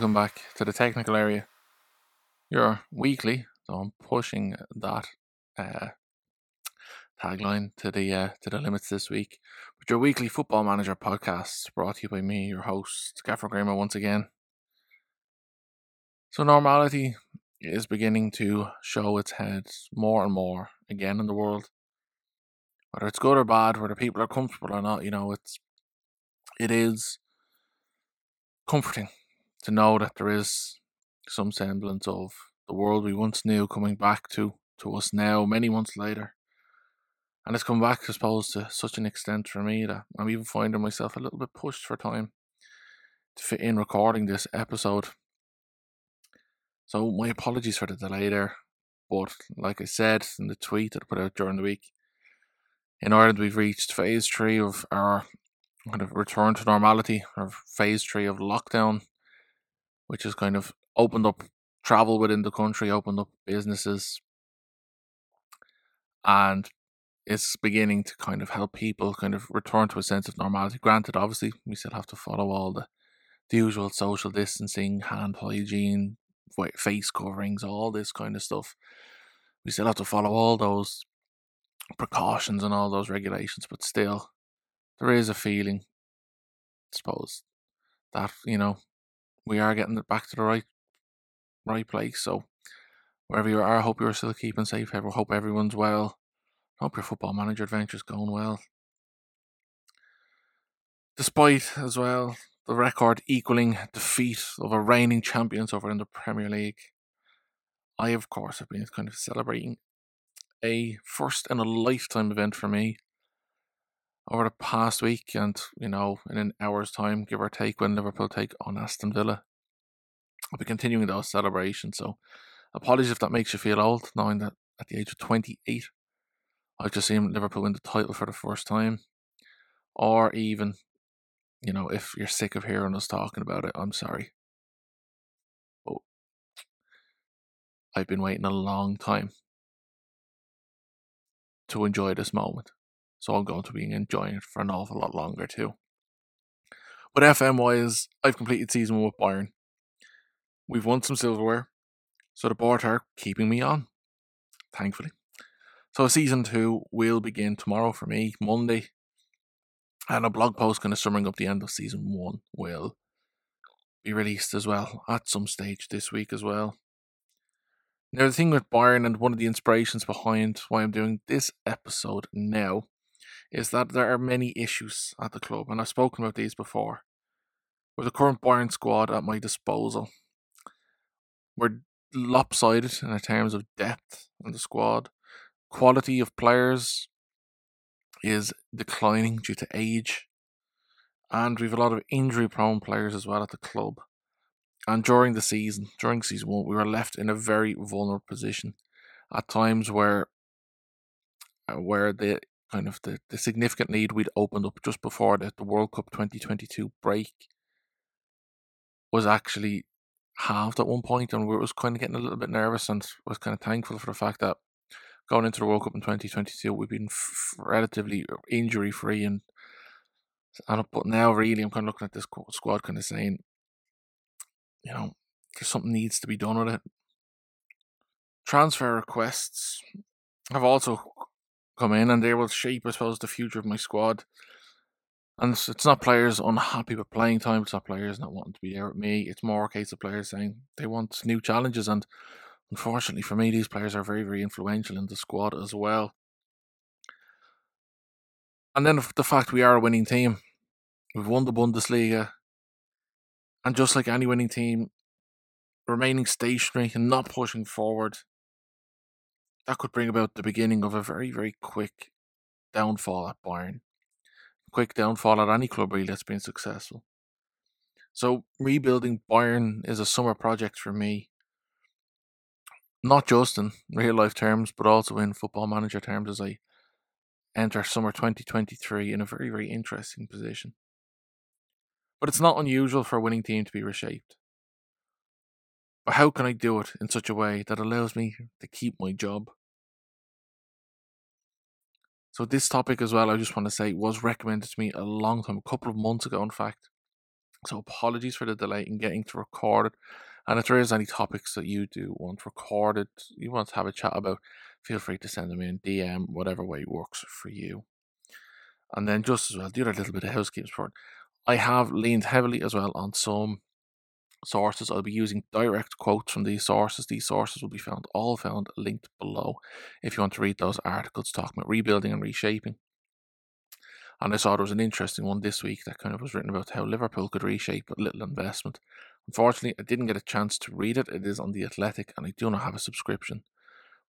Welcome back to the technical area. Your weekly, so I'm pushing that uh, tagline to the uh, to the limits this week. But your weekly Football Manager podcast, brought to you by me, your host, Gaffer Kramer, once again. So normality is beginning to show its head more and more again in the world. Whether it's good or bad, whether people are comfortable or not, you know, it's it is comforting to know that there is some semblance of the world we once knew coming back to to us now, many months later. And it's come back, I suppose, to such an extent for me that I'm even finding myself a little bit pushed for time to fit in recording this episode. So my apologies for the delay there. But like I said in the tweet that I put out during the week, in Ireland we've reached phase three of our kind of return to normality or phase three of lockdown, which has kind of opened up travel within the country, opened up businesses, and it's beginning to kind of help people kind of return to a sense of normality. Granted, obviously, we still have to follow all the, the usual social distancing, hand hygiene, face coverings, all this kind of stuff. We still have to follow all those precautions and all those regulations, but still, there is a feeling, I suppose, that you know we are getting it back to the right right place. So wherever you are, I hope you're still keeping safe. I hope everyone's well. I hope your football manager adventure's going well. Despite as well the record equaling defeat of a reigning champions over in the Premier League, I of course have been kind of celebrating a first in a lifetime event for me over the past week, and you know, in an hour's time, give or take, when Liverpool take on Aston Villa. I'll be continuing those celebrations. So, apologies if that makes you feel old, knowing that at the age of 28, I've just seen Liverpool win the title for the first time. Or even, you know, if you're sick of hearing us talking about it, I'm sorry. But I've been waiting a long time to enjoy this moment. So I'm going to be enjoying it for an awful lot longer too. But FM wise, I've completed season one with Bayern. We've won some silverware, so the board are keeping me on, thankfully. So season two will begin tomorrow for me, Monday, and a blog post kind of summing up the end of season one will be released as well at some stage this week as well. Now the thing with Bayern and one of the inspirations behind why I'm doing this episode now is that there are many issues at the club, and I've spoken about these before. With the current Bayern squad at my disposal, we're lopsided in terms of depth in the squad. Quality of players is declining due to age, and we've a lot of injury prone players as well at the club. And during the season, during season one, we were left in a very vulnerable position at times where uh, where the kind of the, the significant lead we'd opened up just before the, the World Cup 2022 break was actually halved at one point, and we was kind of getting a little bit nervous, and was kind of thankful for the fact that going into the World Cup in 2022, we've been f- relatively uh, injury free, and and but now really, I'm kind of looking at this squad, kind of saying, you know, something needs to be done with it. Transfer requests have also come in and they will shape, I suppose, the future of my squad. And it's, it's not players unhappy with playing time. It's not players not wanting to be there with me. It's more a case of players saying they want new challenges. And unfortunately for me, these players are very, very influential in the squad as well. And then the fact we are a winning team. We've won the Bundesliga. And just like any winning team, remaining stationary and not pushing forward that could bring about the beginning of a very, very quick downfall at Bayern. Quick downfall at any club really that's been successful. So rebuilding Bayern is a summer project for me. Not just in real life terms, but also in football manager terms as I enter summer 2023 in a very, very interesting position. But it's not unusual for a winning team to be reshaped. But how can I do it in such a way that allows me to keep my job? So this topic as well, I just want to say, was recommended to me a long time, a couple of months ago, in fact. So apologies for the delay in getting to record it. And if there is any topics that you do want recorded, you want to have a chat about, feel free to send them in DM, whatever way works for you. And then just as well, do a little bit of housekeeping support. I have leaned heavily as well on some sources. I'll be using direct quotes from these sources. These sources will be found all found linked below if you want to read those articles talking about rebuilding and reshaping. And I saw there was an interesting one this week that kind of was written about how Liverpool could reshape with little investment. Unfortunately, I didn't get a chance to read it. It is on The Athletic, and I do not have a subscription.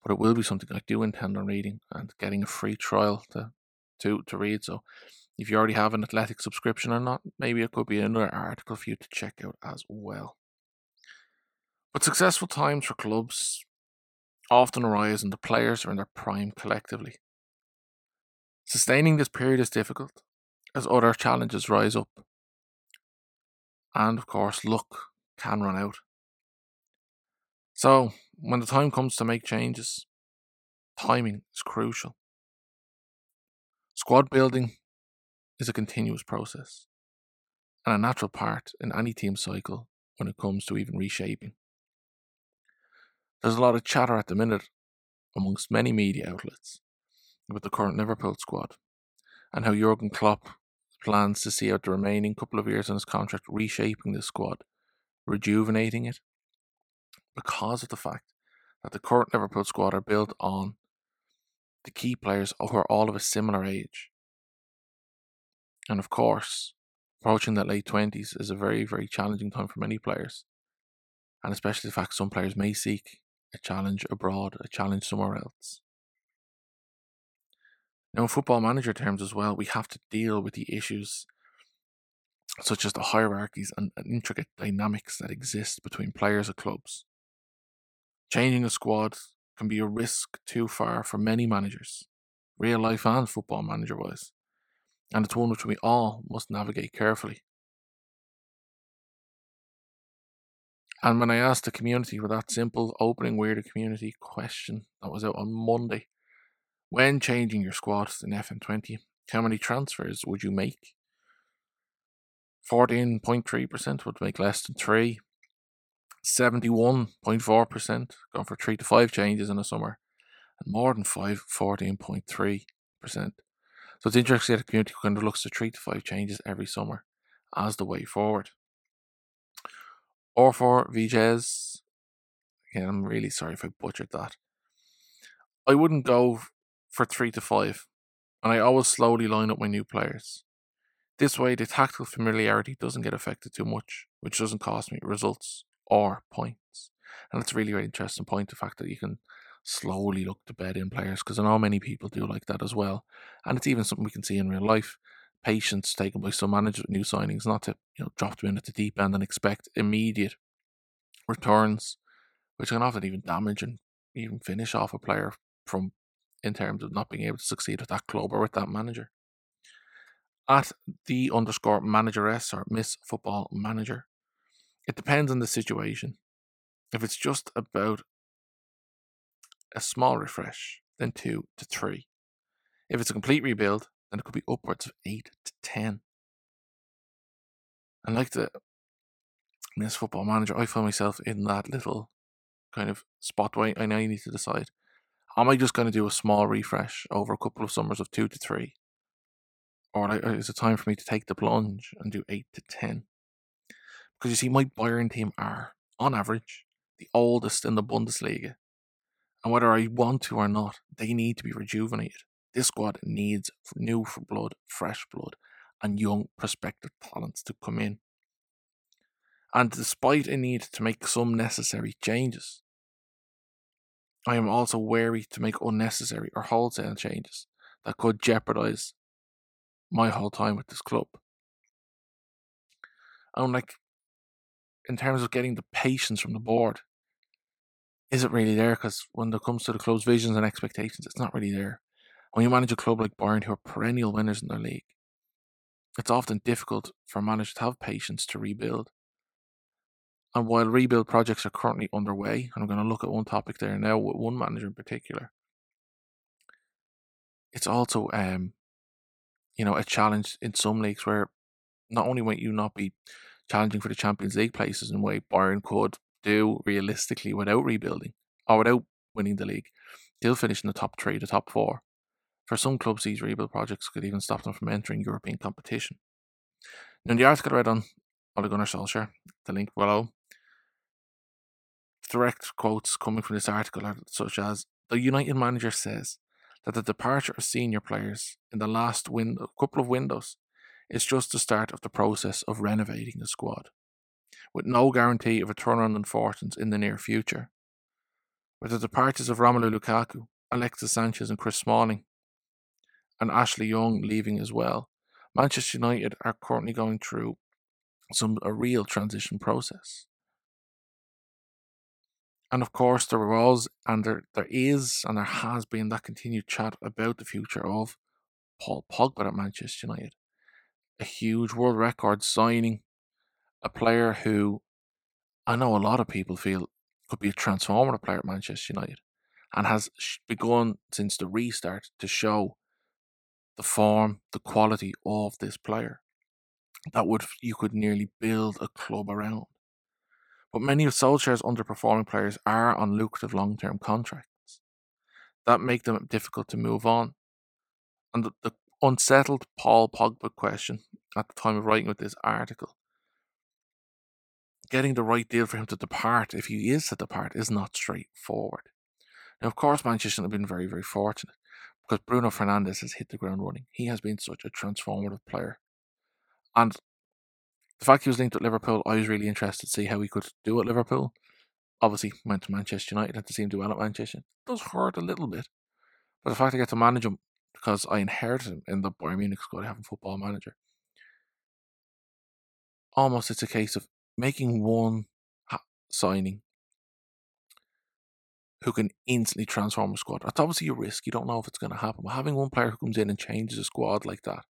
But it will be something I do intend on reading and getting a free trial to to, to read. So if you already have an Athletic subscription or not, maybe it could be another article for you to check out as well. But successful times for clubs often arise when the players are in their prime collectively. Sustaining this period is difficult as other challenges rise up. And of course, luck can run out. So, when the time comes to make changes, timing is crucial. Squad building is a continuous process and a natural part in any team cycle when it comes to even reshaping. There's a lot of chatter at the minute amongst many media outlets about the current Liverpool squad and how Jurgen Klopp plans to see out the remaining couple of years on his contract reshaping the squad, rejuvenating it, because of the fact that the current Liverpool squad are built on the key players who are all of a similar age. And of course, approaching that late 20s is a very, very challenging time for many players. And especially the fact some players may seek a challenge abroad, a challenge somewhere else. Now, in football manager terms as well, we have to deal with the issues such as the hierarchies and, and intricate dynamics that exist between players of clubs. Changing a squad can be a risk too far for many managers, real life and football manager wise, and it's one which we all must navigate carefully. And when I asked the community with that simple opening weird community question that was out on Monday, when changing your squad in FM20, how many transfers would you make? 14.3% would make less than three. 71.4% going for three to five changes in the summer, and more than five, 14.3%. So it's interesting that the community kind of looks to three to five changes every summer as the way forward. Or for VJs, again, I'm really sorry if I butchered that. I wouldn't go for three to five, and I always slowly line up my new players. This way, the tactical familiarity doesn't get affected too much, which doesn't cost me results or points. And it's a really, really interesting point the fact that you can slowly look to bed in players because I know many people do like that as well. And it's even something we can see in real life. Patience taken by some managers with new signings, not to you know drop them in at the deep end and expect immediate returns, which can often even damage and even finish off a player from in terms of not being able to succeed with that club or with that manager. At the underscore manageress or Miss Football Manager it depends on the situation. If it's just about a small refresh, then two to three. If it's a complete rebuild, then it could be upwards of eight to ten. And like the Miss Football Manager, I find myself in that little kind of spot where I now need to decide: am I just going to do a small refresh over a couple of summers of two to three, or uh, is it time for me to take the plunge and do eight to ten? Because you see, my Bayern team are, on average, the oldest in the Bundesliga. And whether I want to or not, they need to be rejuvenated. This squad needs new blood, fresh blood, and young prospective talents to come in. And despite a need to make some necessary changes, I am also wary to make unnecessary or wholesale changes that could jeopardize my whole time with this club. And like in terms of getting the patience from the board, is it really there? Because when it comes to the club's visions and expectations, it's not really there. When you manage a club like Bayern, who are perennial winners in their league, it's often difficult for managers to have patience to rebuild. And while rebuild projects are currently underway, and I'm going to look at one topic there now with one manager in particular, it's also um, you know, a challenge in some leagues where not only might you not be challenging for the Champions League places in a way Bayern could do realistically without rebuilding or without winning the league. They'll finish in the top three, the top four. For some clubs, these rebuild projects could even stop them from entering European competition. Now, in the article I read on Ole Gunnar Solskjaer, the link below, direct quotes coming from this article are such as the United manager says that the departure of senior players in the last window, couple of windows is just the start of the process of renovating the squad, with no guarantee of a turnaround in fortunes in the near future. With the departures of Romelu Lukaku, Alexis Sanchez, and Chris Smalling, and Ashley Young leaving as well, Manchester United are currently going through some a real transition process. And of course, there was and there, there is and there has been that continued chat about the future of Paul Pogba at Manchester United. A huge world record signing, a player who I know a lot of people feel could be a transformative player at Manchester United and has begun since the restart to show the form, the quality of this player that would you could nearly build a club around. But many of Solskjaer's underperforming players are on lucrative long term contracts. That make them difficult to move on. And the, the unsettled Paul Pogba question at the time of writing with this article getting the right deal for him to depart, if he is to depart, is not straightforward. Now, of course, Manchester have been very, very fortunate because Bruno Fernandes has hit the ground running. He has been such a transformative player. And the fact he was linked with Liverpool, I was really interested to see how he could do at Liverpool. Obviously, went to Manchester United and to see him do well at Manchester. It does hurt a little bit. But the fact I get to manage him because I inherited him in the Bayern Munich squad, having football manager. Almost it's a case of making one signing who can instantly transform a squad. That's obviously a risk. You don't know if it's going to happen. But having one player who comes in and changes a squad like that,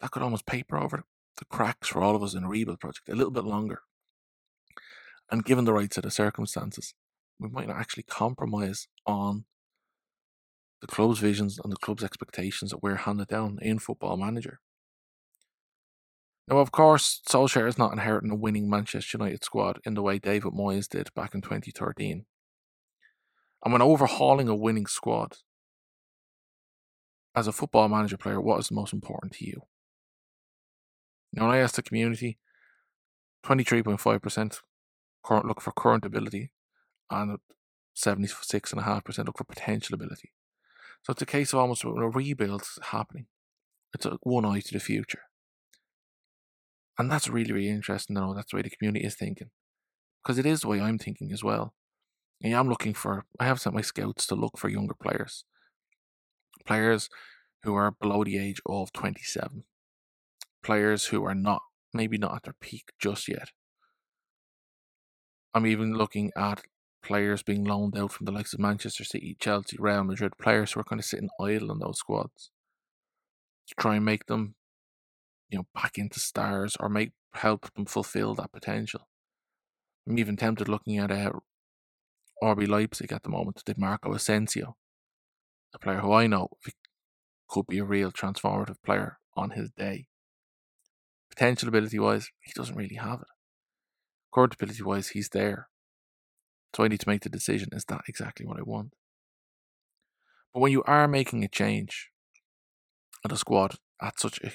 that could almost paper over the cracks for all of us in a rebuild project a little bit longer. And given the right set of circumstances, we might not actually compromise on the club's visions and the club's expectations that we're handed down in Football Manager. Now, of course, Solskjaer is not inheriting a winning Manchester United squad in the way David Moyes did back in 2013. And when overhauling a winning squad, as a football manager player, what is the most important to you? Now, when I asked the community, 23.5% current look for current ability and 76.5% look for potential ability. So it's a case of almost a rebuild happening. It's a one eye to the future. And that's really, really interesting to know that's the way the community is thinking. Because it is the way I'm thinking as well. And I'm looking for, I have sent my scouts to look for younger players. Players who are below the age of 27. Players who are not, maybe not at their peak just yet. I'm even looking at players being loaned out from the likes of Manchester City, Chelsea, Real Madrid, players who are kind of sitting idle in those squads to try and make them you know, back into stars or make help them fulfill that potential. I'm even tempted looking at uh, RB Leipzig at the moment, Did Marco Asensio, a player who I know could be a real transformative player on his day. Potential ability wise, he doesn't really have it. Current ability wise, he's there. So I need to make the decision is that exactly what I want? But when you are making a change at a squad at such a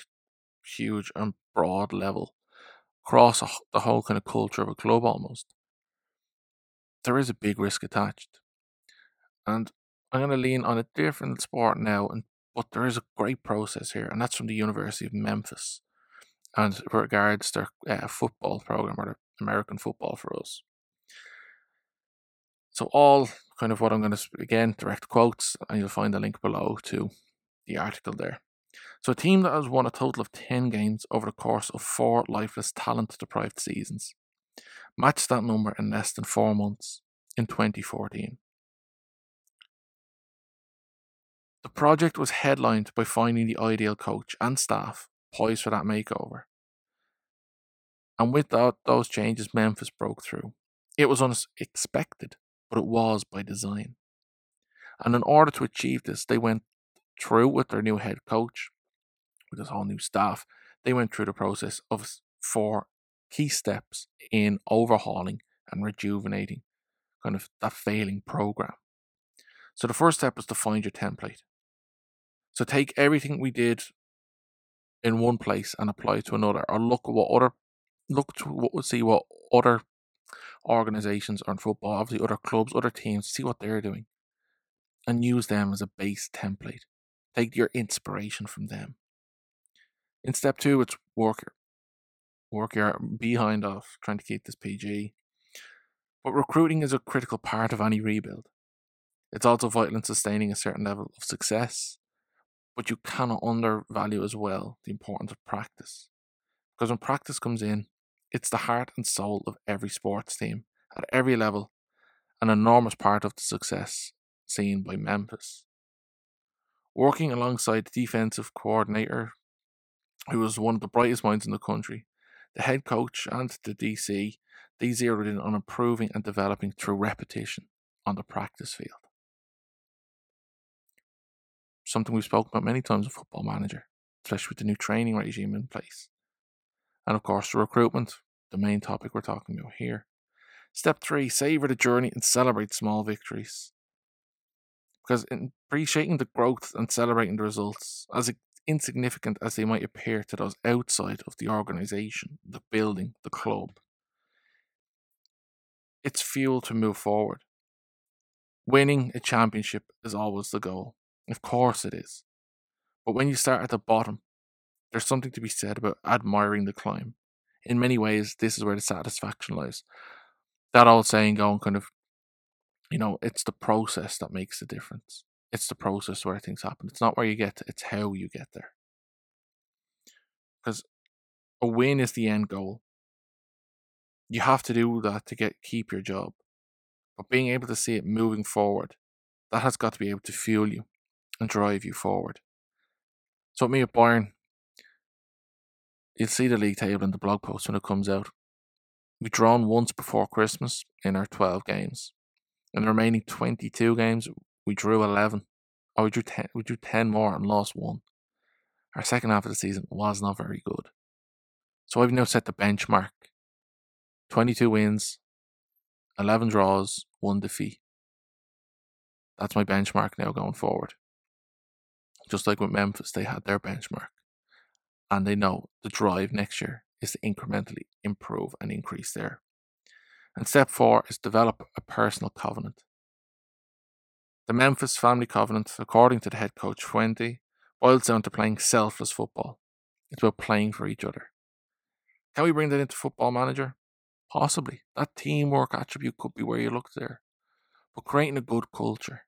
huge and broad level across the whole kind of culture of a club almost, there is a big risk attached. And I'm going to lean on a different sport now, and but there is a great process here, and that's from the University of Memphis, and regards their uh, football program or the American football for us. So all kind of what I'm going to again direct quotes, and you'll find the link below to the article there. So, a team that has won a total of 10 games over the course of four lifeless, talent deprived seasons matched that number in less than four months in 2014. The project was headlined by finding the ideal coach and staff poised for that makeover. And with that, those changes, Memphis broke through. It was unexpected, but it was by design. And in order to achieve this, they went through with their new head coach, with his whole new staff, they went through the process of four key steps in overhauling and rejuvenating kind of that failing program. So the first step is to find your template. So take everything we did in one place and apply it to another, or look at what other look to what see what other organizations on football, obviously other clubs, other teams, see what they're doing, and use them as a base template. Take your inspiration from them. In step two, it's work your work your behind off, trying to keep this PG. But recruiting is a critical part of any rebuild. It's also vital in sustaining a certain level of success, but you cannot undervalue as well the importance of practice. Because when practice comes in, it's the heart and soul of every sports team at every level, an enormous part of the success seen by Memphis. Working alongside the defensive coordinator, who was one of the brightest minds in the country, the head coach and the DC, they zeroed in on improving and developing through repetition on the practice field. Something we've spoken about many times in Football Manager, especially with the new training regime in place. And of course, the recruitment, the main topic we're talking about here. Step three, savor the journey and celebrate small victories. Because in appreciating the growth and celebrating the results, as insignificant as they might appear to those outside of the organization, the building, the club, it's fuel to move forward. Winning a championship is always the goal. Of course it is. But when you start at the bottom, there's something to be said about admiring the climb. In many ways, this is where the satisfaction lies. That old saying going kind of, you know, it's the process that makes the difference. It's the process where things happen. It's not where you get to, it's how you get there. Because a win is the end goal. You have to do that to get keep your job. But being able to see it moving forward, that has got to be able to fuel you and drive you forward. So, me at Bayern, you'll see the league table in the blog post when it comes out. We've drawn once before Christmas in our 12 games. In the remaining 22 games, we drew 11. Or we drew 10, we drew 10 more and lost one. Our second half of the season was not very good. So I've now set the benchmark 22 wins, 11 draws, 1 defeat. That's my benchmark now going forward. Just like with Memphis, they had their benchmark. And they know the drive next year is to incrementally improve and increase there. And step four is develop a personal covenant. The Memphis family covenant, according to the head coach Fuente, boils down to playing selfless football. It's about playing for each other. Can we bring that into football manager? Possibly. That teamwork attribute could be where you look there. But creating a good culture,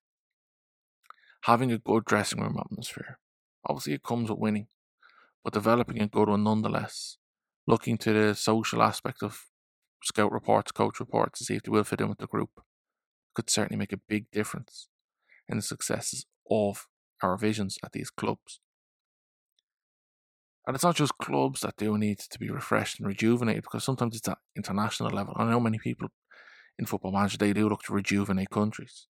having a good dressing room atmosphere, obviously it comes with winning, but developing a good one nonetheless. Looking to the social aspect of scout reports, coach reports to see if they will fit in with the group could certainly make a big difference in the successes of our visions at these clubs. And it's not just clubs that do need to be refreshed and rejuvenated because sometimes it's at international level. I know many people in football manager they do look to rejuvenate countries.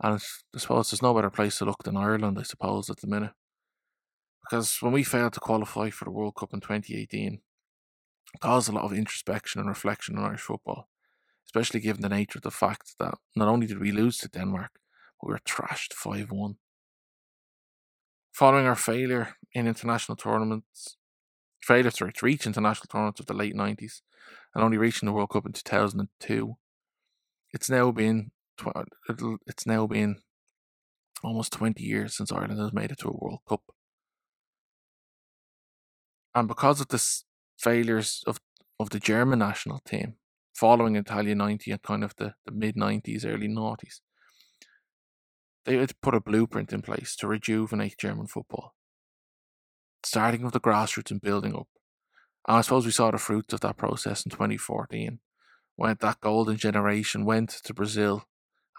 And I suppose there's no better place to look than Ireland, I suppose, at the minute. Because when we failed to qualify for the World Cup in 2018, it caused a lot of introspection and reflection in Irish football, especially given the nature of the fact that not only did we lose to Denmark, but we were trashed 5 1. Following our failure in international tournaments, failure to reach international tournaments of the late 90s, and only reaching the World Cup in 2002, it's now been it's now been almost 20 years since Ireland has made it to a World Cup. And because of the failures of, of the German national team, following Italia 90 and kind of the, the mid 90s, early noughties, they had put a blueprint in place to rejuvenate German football, starting with the grassroots and building up. And I suppose we saw the fruits of that process in 2014 when that golden generation went to Brazil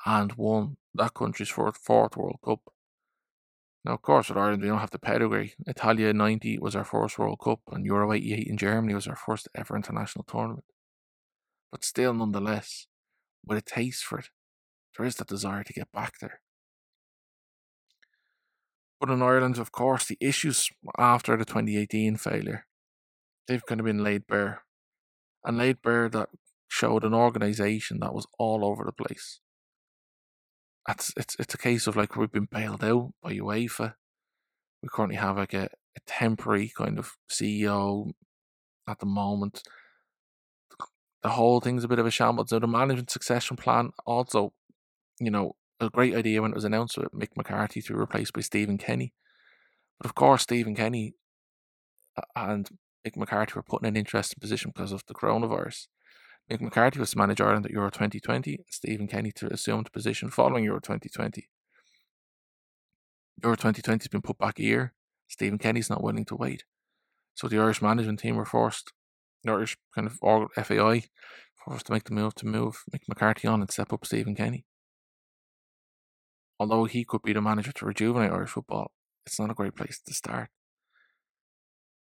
and won that country's fourth, fourth World Cup. Now, of course, with Ireland, we don't have the pedigree. Italia 90 was our first World Cup, and Euro 88 in Germany was our first ever international tournament. But still, nonetheless, with a taste for it, there is that desire to get back there. But in Ireland, of course, the issues after the 2018 failure, they've kind of been laid bare. and laid bare that showed an organisation that was all over the place. It's, it's, it's a case of like we've been bailed out by UEFA. We currently have like a, a temporary kind of CEO at the moment. The whole thing's a bit of a shambles. So the management succession plan also, you know, a great idea when it was announced with Mick McCarthy to be replaced by Stephen Kenny. But of course, Stephen Kenny and Mick McCarthy were put in an interesting position because of the coronavirus. Mick McCarthy was to manage Ireland at Euro 2020, and Stephen Kenny to assume the position following Euro 2020. Euro 2020 has been put back a year. Stephen Kenny's not willing to wait. So the Irish management team were forced, the Irish kind of FAI, forced to make the move to move Mick McCarthy on and step up Stephen Kenny. Although he could be the manager to rejuvenate Irish football, it's not a great place to start.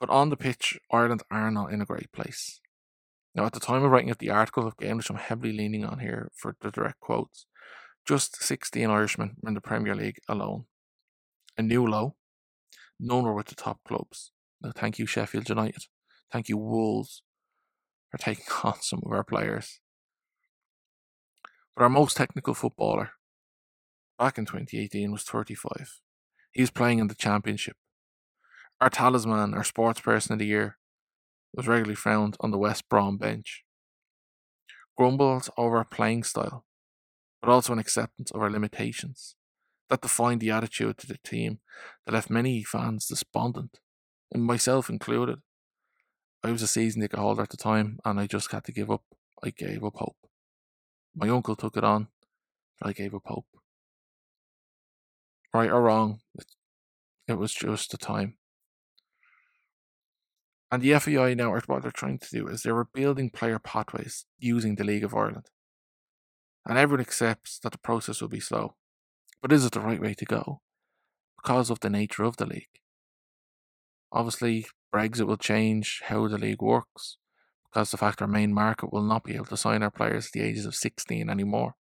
But on the pitch, Ireland are not in a great place. Now, at the time of writing of the article of game, which I'm heavily leaning on here for the direct quotes, just 16 Irishmen in the Premier League alone. A new low. None were with the top clubs. Now, thank you, Sheffield United. Thank you, Wolves, for taking on some of our players. But our most technical footballer back in 2018 was 35. He was playing in the Championship. Our talisman, our sports person of the year, was regularly found on the West Brom bench. Grumbles over our playing style, but also an acceptance of our limitations. That defined the attitude to the team that left many fans despondent, and myself included. I was a season ticket holder at the time, and I just had to give up. I gave up hope. My uncle took it on, but I gave up hope. Right or wrong, it was just the time. And the FAI now, what they're trying to do is they're rebuilding player pathways using the League of Ireland. And everyone accepts that the process will be slow. But is it the right way to go? Because of the nature of the league. Obviously, Brexit will change how the league works, because the fact our main market will not be able to sign our players at the ages of 16 anymore.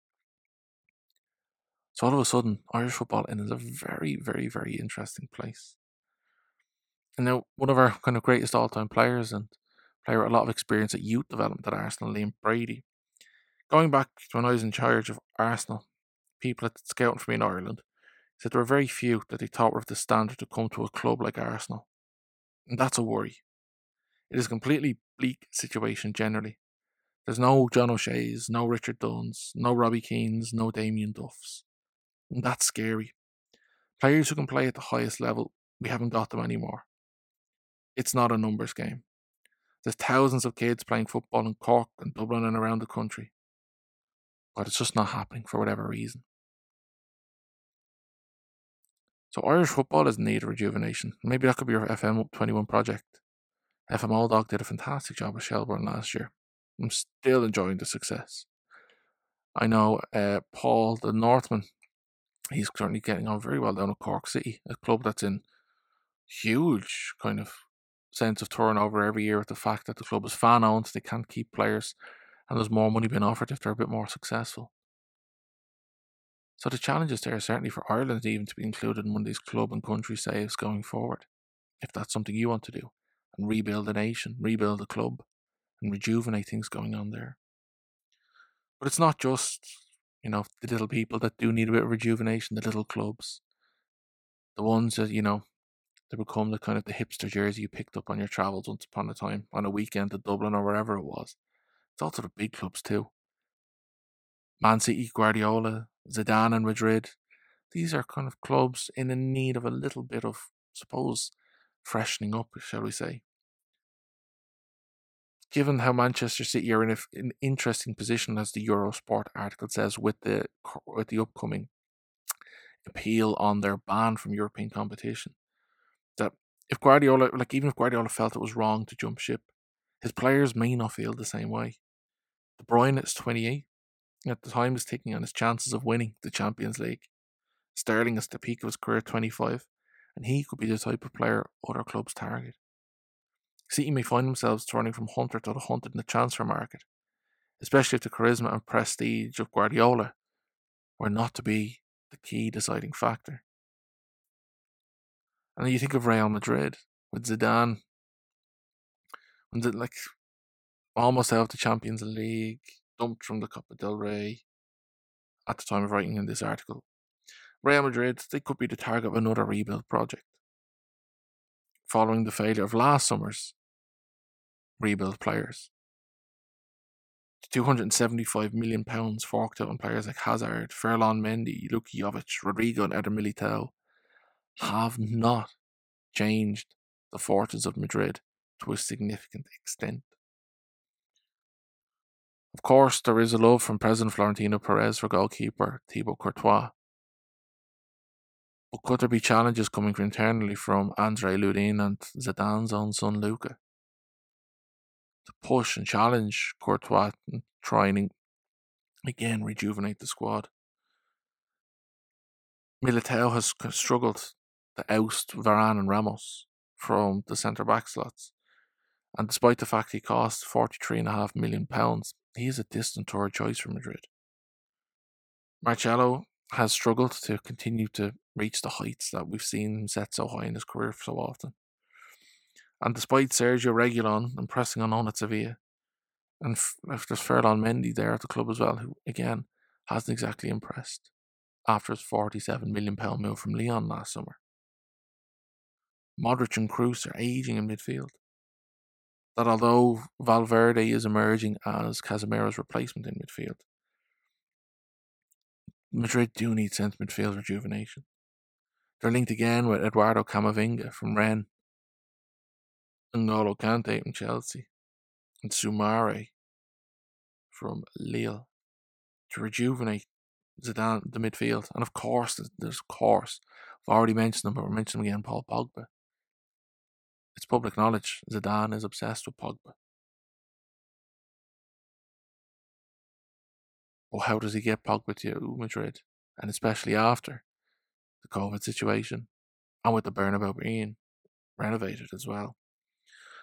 So all of a sudden, Irish football is in a very, very, very interesting place. And now, one of our kind of greatest all time players and player with a lot of experience at youth development at Arsenal, Liam Brady. Going back to when I was in charge of Arsenal, people at scouting for me in Ireland said there were very few that they thought were of the standard to come to a club like Arsenal. And that's a worry. It is a completely bleak situation generally. There's no John O'Shea's, no Richard Dunnes, no Robbie Keanes, no Damien Duffs. And that's scary. Players who can play at the highest level, we haven't got them anymore it's not a numbers game. There's thousands of kids playing football in Cork and Dublin and around the country. But it's just not happening for whatever reason. So Irish football is in need of rejuvenation. Maybe that could be your FM 21 project. FM Old Dog did a fantastic job with Shelbourne last year. I'm still enjoying the success. I know uh, Paul the Northman, he's currently getting on very well down at Cork City, a club that's in huge kind of sense of turnover every year with the fact that the club is fan owned, they can't keep players, and there's more money being offered if they're a bit more successful. So the challenge is there certainly for Ireland even to be included in one of these club and country saves going forward, if that's something you want to do, and rebuild the nation, rebuild the club, and rejuvenate things going on there. But it's not just, you know, the little people that do need a bit of rejuvenation, the little clubs. The ones that, you know, they become the kind of the hipster jersey you picked up on your travels once upon a time on a weekend to Dublin or wherever it was. It's also the big clubs too. Man City, Guardiola, Zidane and Madrid. These are kind of clubs in the need of a little bit of, suppose, freshening up, shall we say. Given how Manchester City are in an interesting position, as the Eurosport article says, with the with the upcoming appeal on their ban from European competition, if Guardiola, like even if Guardiola felt it was wrong to jump ship, his players may not feel the same way. De Bruyne is 28. At the time, is taking on his chances of winning the Champions League. Sterling is the peak of his career 25, and he could be the type of player other clubs target. City may find themselves turning from hunter to the hunted in the transfer market, especially if the charisma and prestige of Guardiola were not to be the key deciding factor. And you think of Real Madrid with Zidane. When the, like almost out of the Champions League, dumped from the Copa del Rey at the time of writing in this article. Real Madrid, they could be the target of another rebuild project. Following the failure of last summer's rebuild players. The £275 million forked out on players like Hazard, Ferland Mendy, Luka Jovic, Rodrygo, and Eder Militao have not changed the fortunes of Madrid to a significant extent. Of course, there is a love from President Florentino Perez for goalkeeper Thibaut Courtois. But could there be challenges coming internally from Andriy Lunin and Zidane's own son Luca? To push and challenge Courtois and try and again rejuvenate the squad. Militao has struggled to oust Varane and Ramos from the centre back slots. And despite the fact he cost £43.5 million, he is a distant third choice for Madrid. Marcelo has struggled to continue to reach the heights that we've seen him set so high in his career so often. And despite Sergio Reguilon impressing on at Sevilla, and f- there's Ferland Mendy there at the club as well, who again hasn't exactly impressed after his £47 million move from Lyon last summer. Modric and Kroos are aging in midfield. That although Valverde is emerging as Casemiro's replacement in midfield, Madrid do need centre midfield rejuvenation. They're linked again with Eduardo Camavinga from Rennes, N'Golo Kante from Chelsea, and Soumaré from Lille to rejuvenate Zidane, the midfield. And of course, there's of course, I've already mentioned them, but we'll mention them again, Paul Pogba. Public knowledge Zidane is obsessed with Pogba. Well, how does he get Pogba to Madrid? And especially after the COVID situation and with the Bernabeu being renovated as well.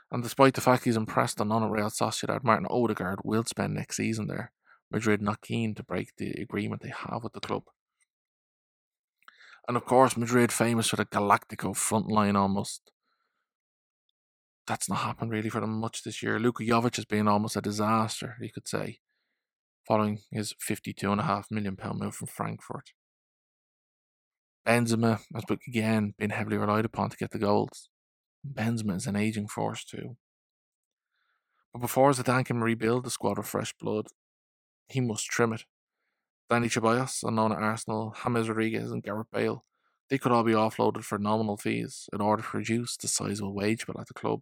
And despite the fact he's impressed on none at Real Sociedad, Martin Odegaard will spend next season there. Madrid not keen to break the agreement they have with the club. And of course, Madrid famous for the Galactico front line almost. That's not happened really for them much this year. Luka Jovic has been almost a disaster, you could say, following his £52.5 million move from Frankfurt. Benzema has again been heavily relied upon to get the goals. Benzema is an aging force too. But before Zidane can rebuild the squad of fresh blood, he must trim it. Dani Ceballos, unknown at Arsenal, James Rodriguez, and Gareth Bale, they could all be offloaded for nominal fees in order to reduce the sizable wage bill at the club.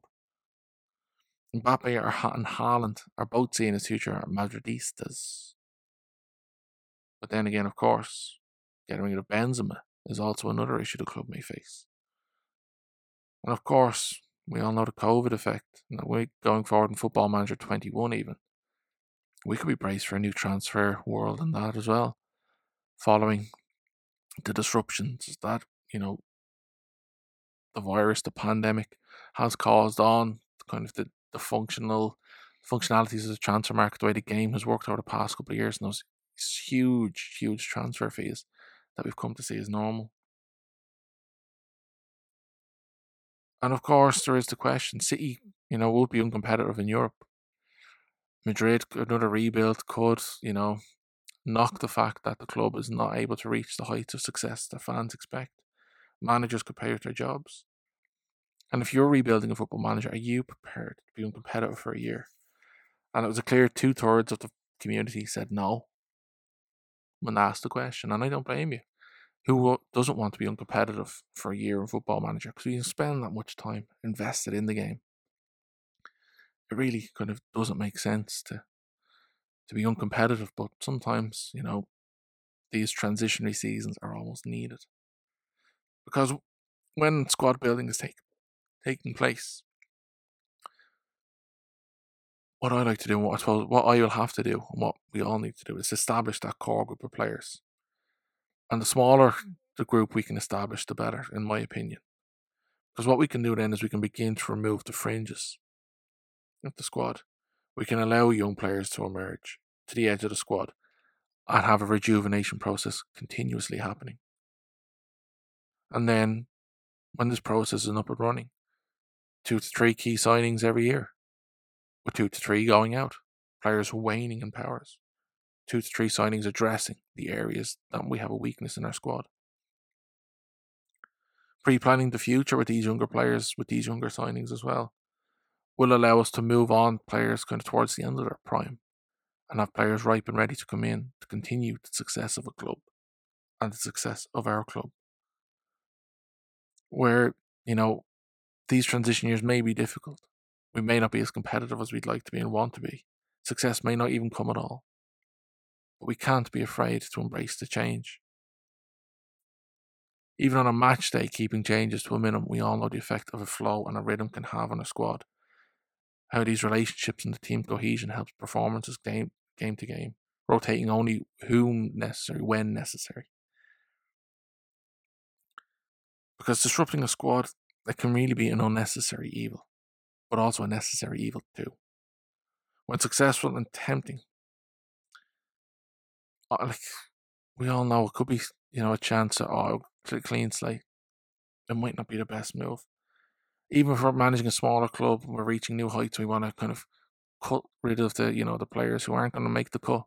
Mbappe and Haaland are both seeing as future Madridistas. But then again, of course, getting rid of Benzema is also another issue the club may face. And of course, we all know the COVID effect. And we're going forward in Football Manager 21 even. We could be braced for a new transfer world and that as well. Following the disruptions that, you know, the virus, the pandemic has caused on kind of the, the functional functionalities of the transfer market, the way the game has worked over the past couple of years, and those huge, huge transfer fees that we've come to see as normal. And of course, there is the question: City, you know, will be uncompetitive in Europe. Madrid, another rebuild could, you know, knock the fact that the club is not able to reach the heights of success that fans expect. Managers could pay with their jobs. And if you're rebuilding a football manager, are you prepared to be uncompetitive for a year? And it was a clear two thirds of the community said no when asked the question, and I don't blame you who doesn't want to be uncompetitive for a year in football manager because you spend that much time invested in the game. It really kind of doesn't make sense to to be uncompetitive, but sometimes, you know, these transitionary seasons are almost needed. Because when squad building is take, taking place, what I like to do, and what I suppose, what I will have to do, and what we all need to do, is establish that core group of players and the smaller the group we can establish, the better, in my opinion. Because what we can do then is we can begin to remove the fringes of the squad. We can allow young players to emerge to the edge of the squad and have a rejuvenation process continuously happening. And then when this process is up and running, two to three key signings every year. with two to three going out, players waning in powers, two to three signings addressing the areas that we have a weakness in our squad. Pre planning the future with these younger players, with these younger signings as well, will allow us to move on players kind of towards the end of their prime and have players ripe and ready to come in to continue the success of a club and the success of our club. Where, you know, these transition years may be difficult. We may not be as competitive as we'd like to be and want to be. Success may not even come at all. But we can't be afraid to embrace the change. Even on a match day, keeping changes to a minimum, we all know the effect of a flow and a rhythm can have on a squad how these relationships and the team cohesion helps performances game game to game, rotating only whom necessary when necessary. Because disrupting a squad that can really be an unnecessary evil, but also a necessary evil too. When successful and tempting, uh, like we all know, it could be you know a chance at oh, clean slate. It might not be the best move, even for managing a smaller club, we're reaching new heights. We want to kind of cut rid of the you know the players who aren't going to make the cut,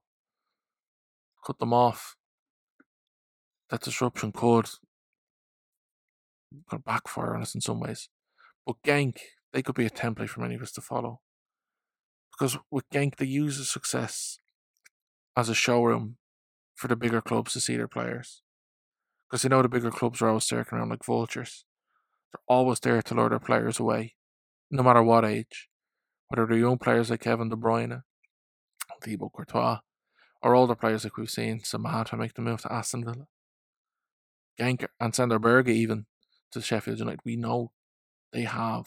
cut them off. That disruption could, could backfire on us in some ways, but Genk they could be a template for many of us to follow. Because with Genk, they use the success as a showroom for the bigger clubs to see their players. Because they know the bigger clubs are always circling around like vultures they're always there to lure their players away, no matter what age. Whether they're young players like Kevin De Bruyne, Thibaut Courtois, or older players like we've seen Samatta make the move to Aston Villa. Genk and Sander Berge even to Sheffield United. We know they have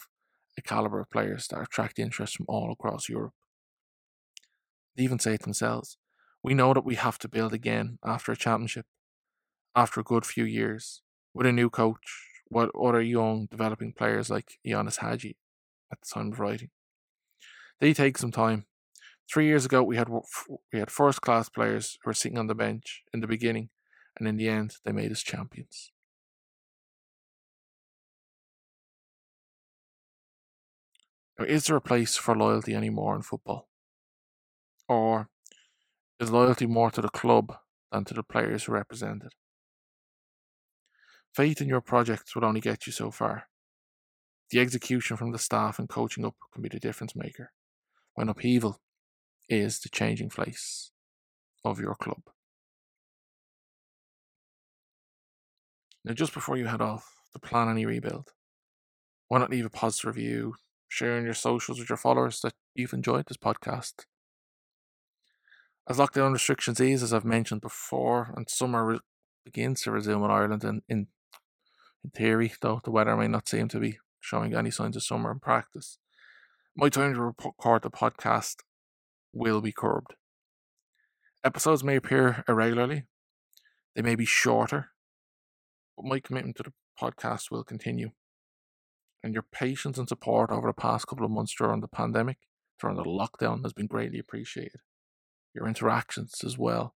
a caliber of players that attract interest from all across Europe. They even say it themselves. We know that we have to build again after a championship, after a good few years, with a new coach, what other young developing players like Ianis Hagi at the time of writing. They take some time. Three years ago, we had we had first class players who were sitting on the bench in the beginning, and in the end, they made us champions. Is there a place for loyalty anymore in football? Or is loyalty more to the club than to the players who represent it? Faith in your projects will only get you so far. The execution from the staff and coaching up can be the difference maker when upheaval is the changing face of your club. Now, just before you head off to plan any rebuild, why not leave a positive review, share in your socials with your followers that you've enjoyed this podcast? As lockdown restrictions ease, as I've mentioned before, and summer re- begins to resume in Ireland in, in in theory, though, the weather may not seem to be showing any signs of summer in practice. My time to record the podcast will be curbed. Episodes may appear irregularly, they may be shorter, but my commitment to the podcast will continue. And your patience and support over the past couple of months during the pandemic, during the lockdown, has been greatly appreciated. Your interactions as well.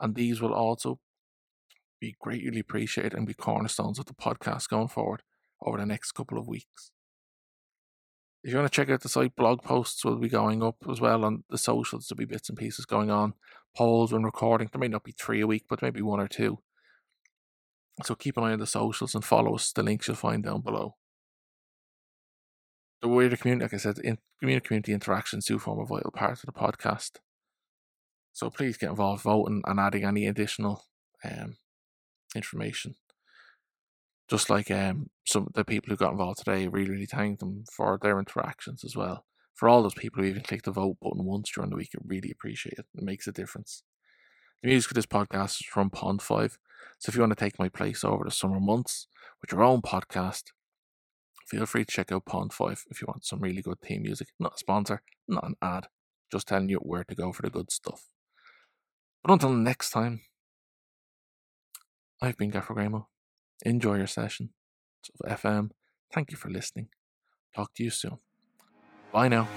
And these will also be greatly appreciated and be cornerstones of the podcast going forward over the next couple of weeks. If you want to check out the site, blog posts will be going up as well on the socials. There'll be bits and pieces going on, polls when recording. There may not be three a week, but maybe one or two. So keep an eye on the socials and follow us. The links you'll find down below. The wider community, like I said, in community interactions do form a vital part of the podcast. So please get involved voting and adding any additional um, information. Just like um, some of the people who got involved today, really, really thank them for their interactions as well. For all those people who even click the vote button once during the week, I really appreciate it. It makes a difference. The music for this podcast is from Pond 5. So if you want to take my place over the summer months with your own podcast, feel free to check out Pond 5 if you want some really good theme music. Not a sponsor, not an ad, just telling you where to go for the good stuff. But until next time, I've been Gaffer Gramo. Enjoy your session of FM. Thank you for listening. Talk to you soon. Bye now.